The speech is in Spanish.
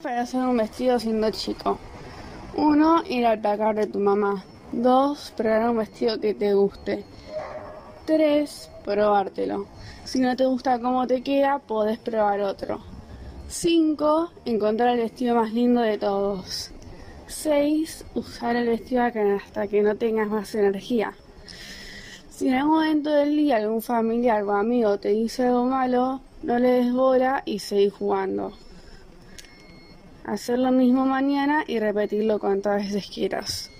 Para hacer un vestido siendo chico. 1. Ir al placar de tu mamá. 2. Probar un vestido que te guste. 3. Probártelo. Si no te gusta cómo te queda, podés probar otro. 5. Encontrar el vestido más lindo de todos. 6. Usar el vestido hasta que no tengas más energía. Si en algún momento del día algún familiar o amigo te dice algo malo, no le des bola y seguir jugando. Hacer lo mismo mañana y repetirlo cuantas veces quieras.